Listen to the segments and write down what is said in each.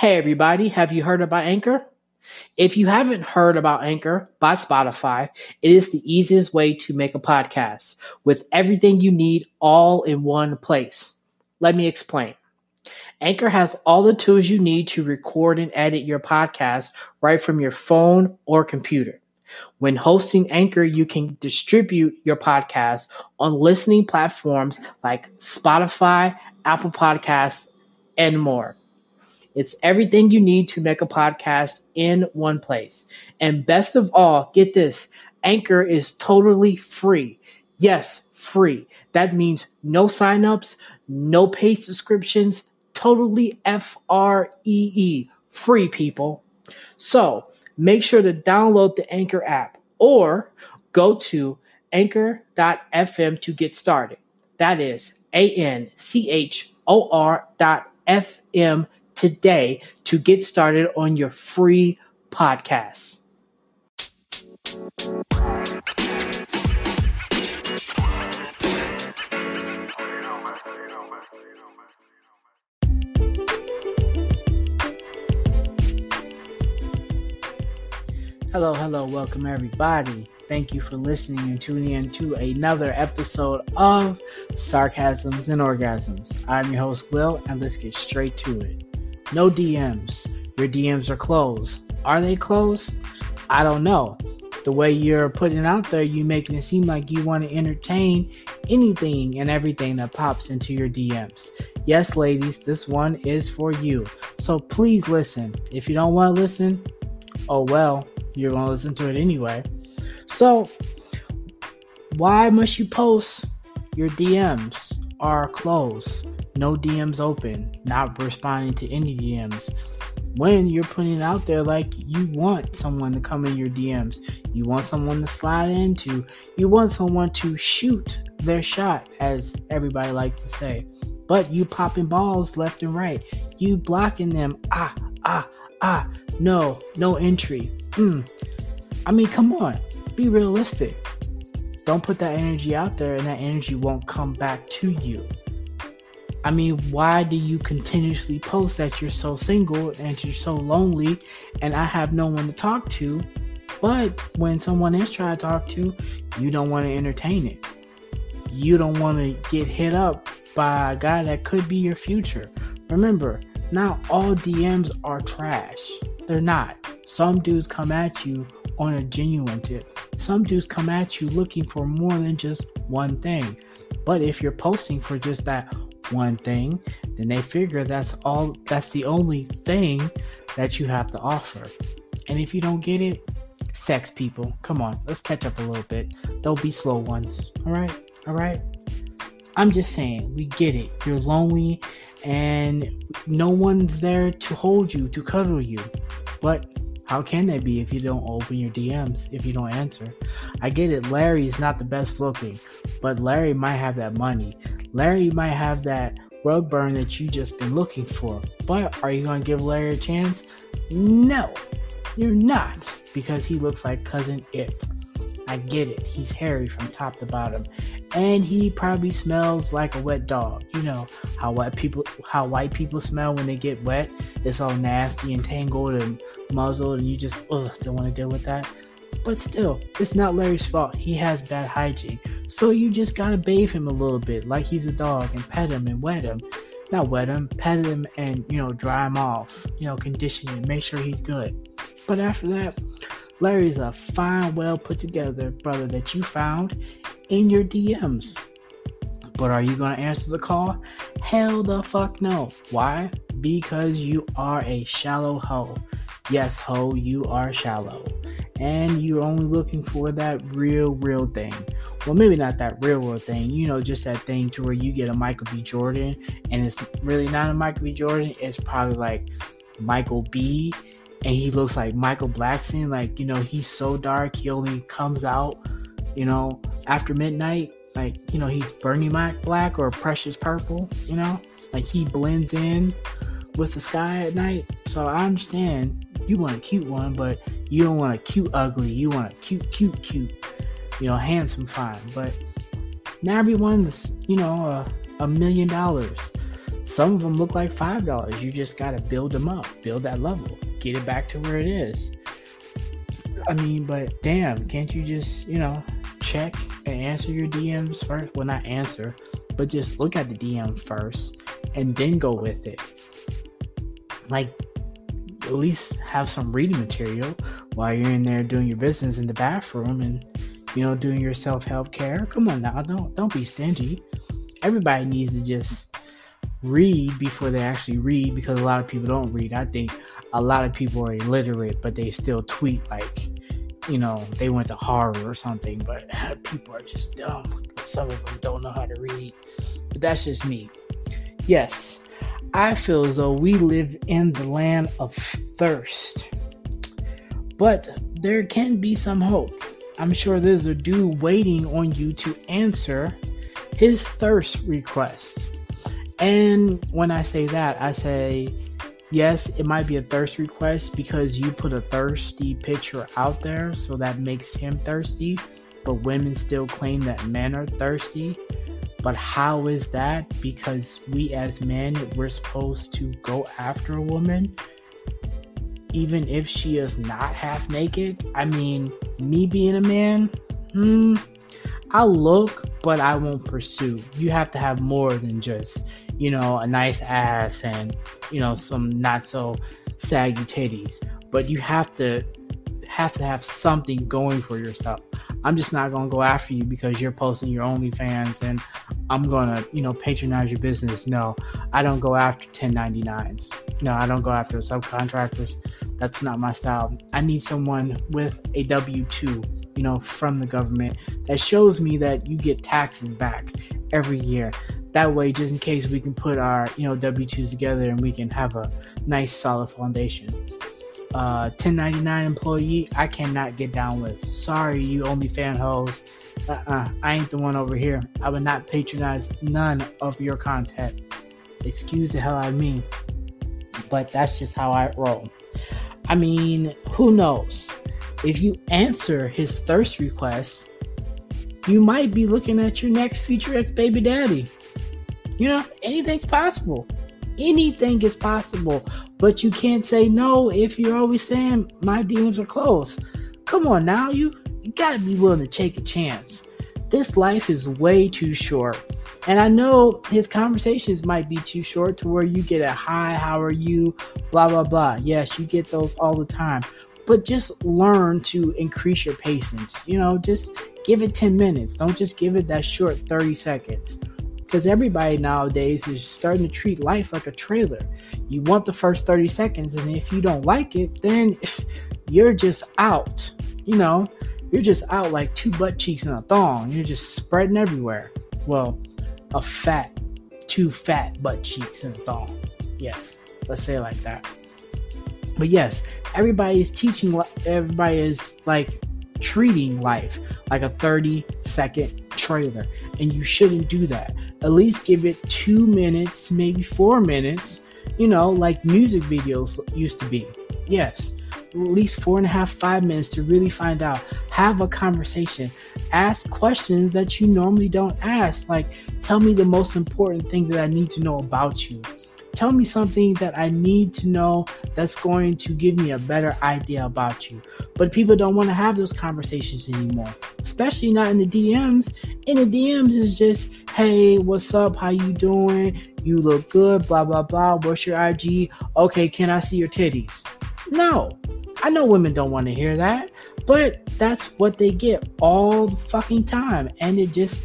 Hey, everybody, have you heard about Anchor? If you haven't heard about Anchor by Spotify, it is the easiest way to make a podcast with everything you need all in one place. Let me explain. Anchor has all the tools you need to record and edit your podcast right from your phone or computer. When hosting Anchor, you can distribute your podcast on listening platforms like Spotify, Apple Podcasts, and more. It's everything you need to make a podcast in one place. And best of all, get this Anchor is totally free. Yes, free. That means no signups, no paid subscriptions, totally F R E E, free people. So make sure to download the Anchor app or go to anchor.fm to get started. That is A N C H O R dot FM today to get started on your free podcast. Hello, hello, welcome everybody. Thank you for listening and tuning in to another episode of Sarcasms and Orgasms. I'm your host, Will, and let's get straight to it. No DMs. Your DMs are closed. Are they closed? I don't know. The way you're putting it out there, you making it seem like you want to entertain anything and everything that pops into your DMs. Yes, ladies, this one is for you. So please listen. If you don't want to listen, oh well, you're going to listen to it anyway. So, why must you post your DMs are closed? No DMs open, not responding to any DMs. When you're putting it out there like you want someone to come in your DMs, you want someone to slide into, you want someone to shoot their shot, as everybody likes to say. But you popping balls left and right, you blocking them. Ah, ah, ah, no, no entry. Hmm. I mean, come on, be realistic. Don't put that energy out there, and that energy won't come back to you. I mean, why do you continuously post that you're so single and you're so lonely and I have no one to talk to? But when someone is trying to talk to, you don't want to entertain it. You don't want to get hit up by a guy that could be your future. Remember, not all DMs are trash. They're not. Some dudes come at you on a genuine tip. Some dudes come at you looking for more than just one thing. But if you're posting for just that one thing, then they figure that's all that's the only thing that you have to offer. And if you don't get it, sex people, come on, let's catch up a little bit. Don't be slow ones. All right? All right? I'm just saying, we get it. You're lonely and no one's there to hold you, to cuddle you. But how can that be if you don't open your DMs, if you don't answer? I get it, Larry's not the best looking, but Larry might have that money. Larry might have that rug burn that you just been looking for. But are you going to give Larry a chance? No, you're not because he looks like cousin It. I get it. He's hairy from top to bottom, and he probably smells like a wet dog. You know how white people how white people smell when they get wet. It's all nasty and tangled and muzzled, and you just ugh, don't want to deal with that. But still, it's not Larry's fault. He has bad hygiene. So you just gotta bathe him a little bit like he's a dog and pet him and wet him. Not wet him, pet him and, you know, dry him off. You know, condition him, make sure he's good. But after that, Larry's a fine, well put together brother that you found in your DMs. But are you gonna answer the call? Hell the fuck no. Why? Because you are a shallow hoe. Yes, hoe, you are shallow and you're only looking for that real, real thing. Well, maybe not that real, real thing, you know, just that thing to where you get a Michael B. Jordan and it's really not a Michael B. Jordan, it's probably like Michael B. And he looks like Michael Blackson, like, you know, he's so dark, he only comes out, you know, after midnight. Like, you know, he's Bernie Mac black or Precious Purple, you know, like he blends in with the sky at night. So I understand you want a cute one, but you don't want a cute ugly. You want a cute, cute, cute, you know, handsome fine. But not everyone's, you know, a, a million dollars. Some of them look like $5. You just got to build them up, build that level, get it back to where it is. I mean, but damn, can't you just, you know, check and answer your DMs first? Well, not answer, but just look at the DM first and then go with it. Like, at least have some reading material while you're in there doing your business in the bathroom and you know doing your self-help care come on now don't don't be stingy everybody needs to just read before they actually read because a lot of people don't read i think a lot of people are illiterate but they still tweet like you know they went to harvard or something but people are just dumb some of them don't know how to read but that's just me yes I feel as though we live in the land of thirst. But there can be some hope. I'm sure there's a dude waiting on you to answer his thirst request. And when I say that, I say, yes, it might be a thirst request because you put a thirsty picture out there, so that makes him thirsty. But women still claim that men are thirsty. But how is that? Because we as men, we're supposed to go after a woman even if she is not half naked. I mean, me being a man, hmm, I'll look, but I won't pursue. You have to have more than just, you know, a nice ass and, you know, some not so saggy titties. But you have to have to have something going for yourself. I'm just not gonna go after you because you're posting your OnlyFans and I'm gonna, you know, patronize your business. No, I don't go after 1099s. No, I don't go after subcontractors. That's not my style. I need someone with a W 2, you know, from the government that shows me that you get taxes back every year. That way, just in case we can put our, you know, W 2s together and we can have a nice solid foundation uh, 1099 employee, I cannot get down with. Sorry, you OnlyFan hoes. Uh-uh, I ain't the one over here. I would not patronize none of your content. Excuse the hell out of me. But that's just how I roll. I mean, who knows? If you answer his thirst request, you might be looking at your next future ex baby daddy. You know, anything's possible anything is possible, but you can't say no if you're always saying my DMs are closed. Come on now, you you gotta be willing to take a chance. This life is way too short. And I know his conversations might be too short to where you get a hi, how are you, blah, blah, blah. Yes, you get those all the time. But just learn to increase your patience. You know, just give it 10 minutes. Don't just give it that short 30 seconds because everybody nowadays is starting to treat life like a trailer. You want the first 30 seconds, and if you don't like it, then you're just out. You know, you're just out like two butt cheeks in a thong. You're just spreading everywhere. Well, a fat, two fat butt cheeks in a thong. Yes, let's say it like that. But yes, everybody is teaching, everybody is like treating life like a 30 second trailer, and you shouldn't do that. At least give it two minutes, maybe four minutes, you know, like music videos used to be. Yes, at least four and a half, five minutes to really find out. Have a conversation. Ask questions that you normally don't ask. Like, tell me the most important thing that I need to know about you. Tell me something that I need to know that's going to give me a better idea about you. But people don't want to have those conversations anymore, especially not in the DMs. In the DMs is just, "Hey, what's up? How you doing? You look good, blah blah blah. What's your IG? Okay, can I see your titties?" No. I know women don't want to hear that, but that's what they get all the fucking time and it just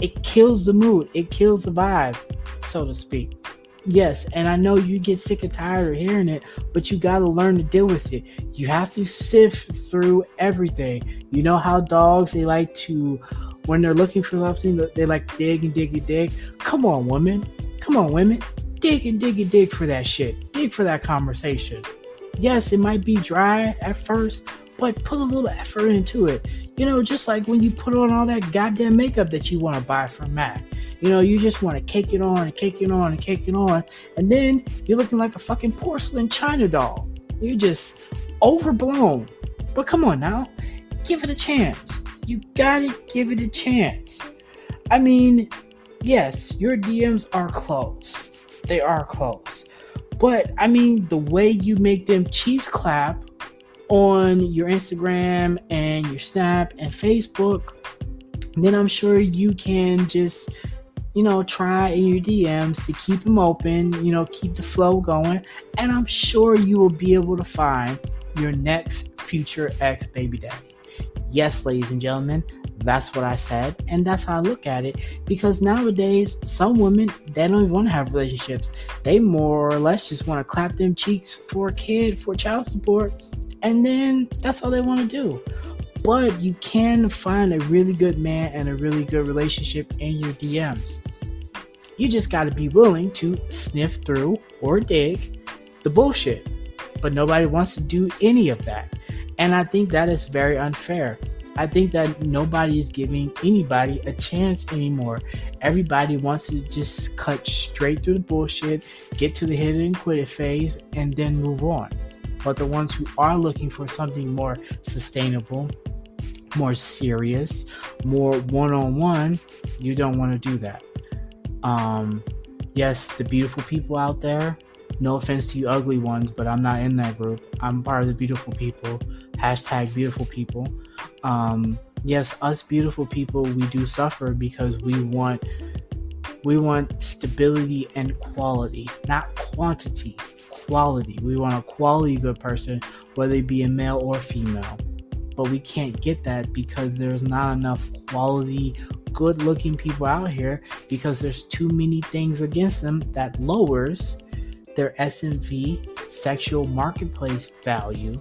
it kills the mood. It kills the vibe, so to speak. Yes, and I know you get sick and tired of hearing it, but you got to learn to deal with it. You have to sift through everything. You know how dogs they like to when they're looking for something, they like dig and dig and dig. Come on, women. Come on, women. Dig and dig and dig for that shit. Dig for that conversation. Yes, it might be dry at first, but put a little effort into it. You know, just like when you put on all that goddamn makeup that you want to buy from MAC. You know, you just want to cake it on and cake it on and cake it on, and then you're looking like a fucking porcelain china doll. You're just overblown. But come on now, give it a chance. You gotta give it a chance. I mean, yes, your DMs are close. They are close. But I mean, the way you make them Chiefs clap on your Instagram and your Snap and Facebook, then I'm sure you can just, you know, try in your DMs to keep them open, you know, keep the flow going. And I'm sure you will be able to find your next future ex baby daddy. Yes, ladies and gentlemen, that's what I said, and that's how I look at it. Because nowadays, some women they don't even want to have relationships. They more or less just want to clap them cheeks for a kid, for child support, and then that's all they want to do. But you can find a really good man and a really good relationship in your DMs. You just got to be willing to sniff through or dig the bullshit. But nobody wants to do any of that. And I think that is very unfair. I think that nobody is giving anybody a chance anymore. Everybody wants to just cut straight through the bullshit, get to the hit it and quit it phase, and then move on. But the ones who are looking for something more sustainable, more serious, more one on one, you don't want to do that. Um, yes, the beautiful people out there, no offense to you ugly ones, but I'm not in that group. I'm part of the beautiful people. Hashtag beautiful people. Um, yes, us beautiful people, we do suffer because we want we want stability and quality, not quantity. Quality. We want a quality good person, whether it be a male or female. But we can't get that because there's not enough quality, good looking people out here because there's too many things against them that lowers their SMV sexual marketplace value,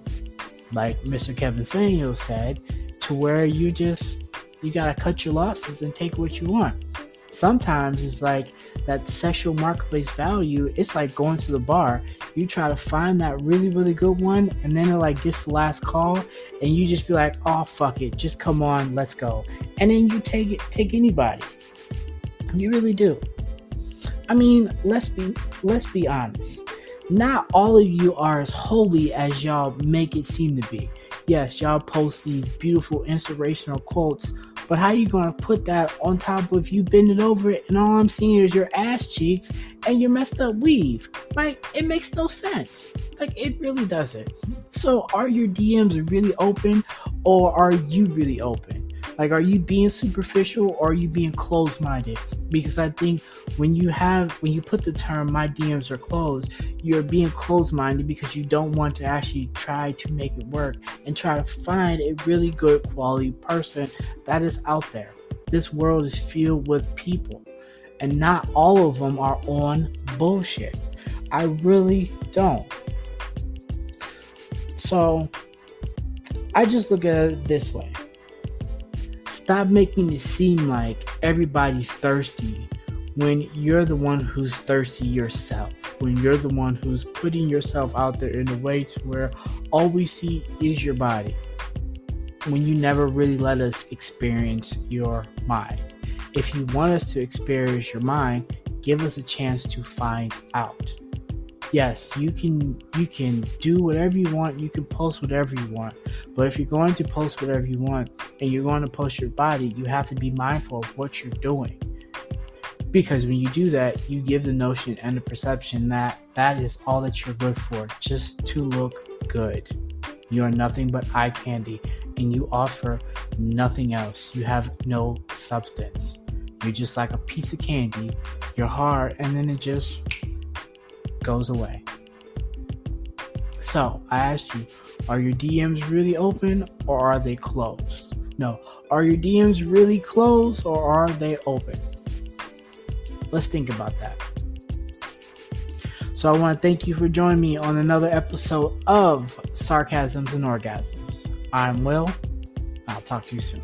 like Mr. Kevin Samuels said, to where you just you gotta cut your losses and take what you want. Sometimes it's like that sexual marketplace value, it's like going to the bar. You try to find that really, really good one, and then it like gets the last call, and you just be like, oh fuck it, just come on, let's go. And then you take it take anybody. You really do. I mean, let's be let's be honest. Not all of you are as holy as y'all make it seem to be. Yes, y'all post these beautiful inspirational quotes, but how you gonna put that on top of you bending over it and all I'm seeing is your ass cheeks and your messed up weave? Like it makes no sense. Like it really doesn't. So are your DMs really open or are you really open? Like, are you being superficial or are you being closed minded? Because I think when you have, when you put the term my DMs are closed, you're being closed minded because you don't want to actually try to make it work and try to find a really good quality person that is out there. This world is filled with people, and not all of them are on bullshit. I really don't. So, I just look at it this way stop making it seem like everybody's thirsty when you're the one who's thirsty yourself when you're the one who's putting yourself out there in a way to where all we see is your body when you never really let us experience your mind. If you want us to experience your mind give us a chance to find out yes, you can you can do whatever you want, you can post whatever you want. But if you're going to post whatever you want and you're going to post your body, you have to be mindful of what you're doing. Because when you do that, you give the notion and the perception that that is all that you're good for, just to look good. You are nothing but eye candy and you offer nothing else. You have no substance. You're just like a piece of candy. You're hard and then it just goes away. So I asked you, are your DMs really open or are they closed? No, are your DMs really closed or are they open? Let's think about that. So I want to thank you for joining me on another episode of Sarcasms and Orgasms. I'm Will. I'll talk to you soon.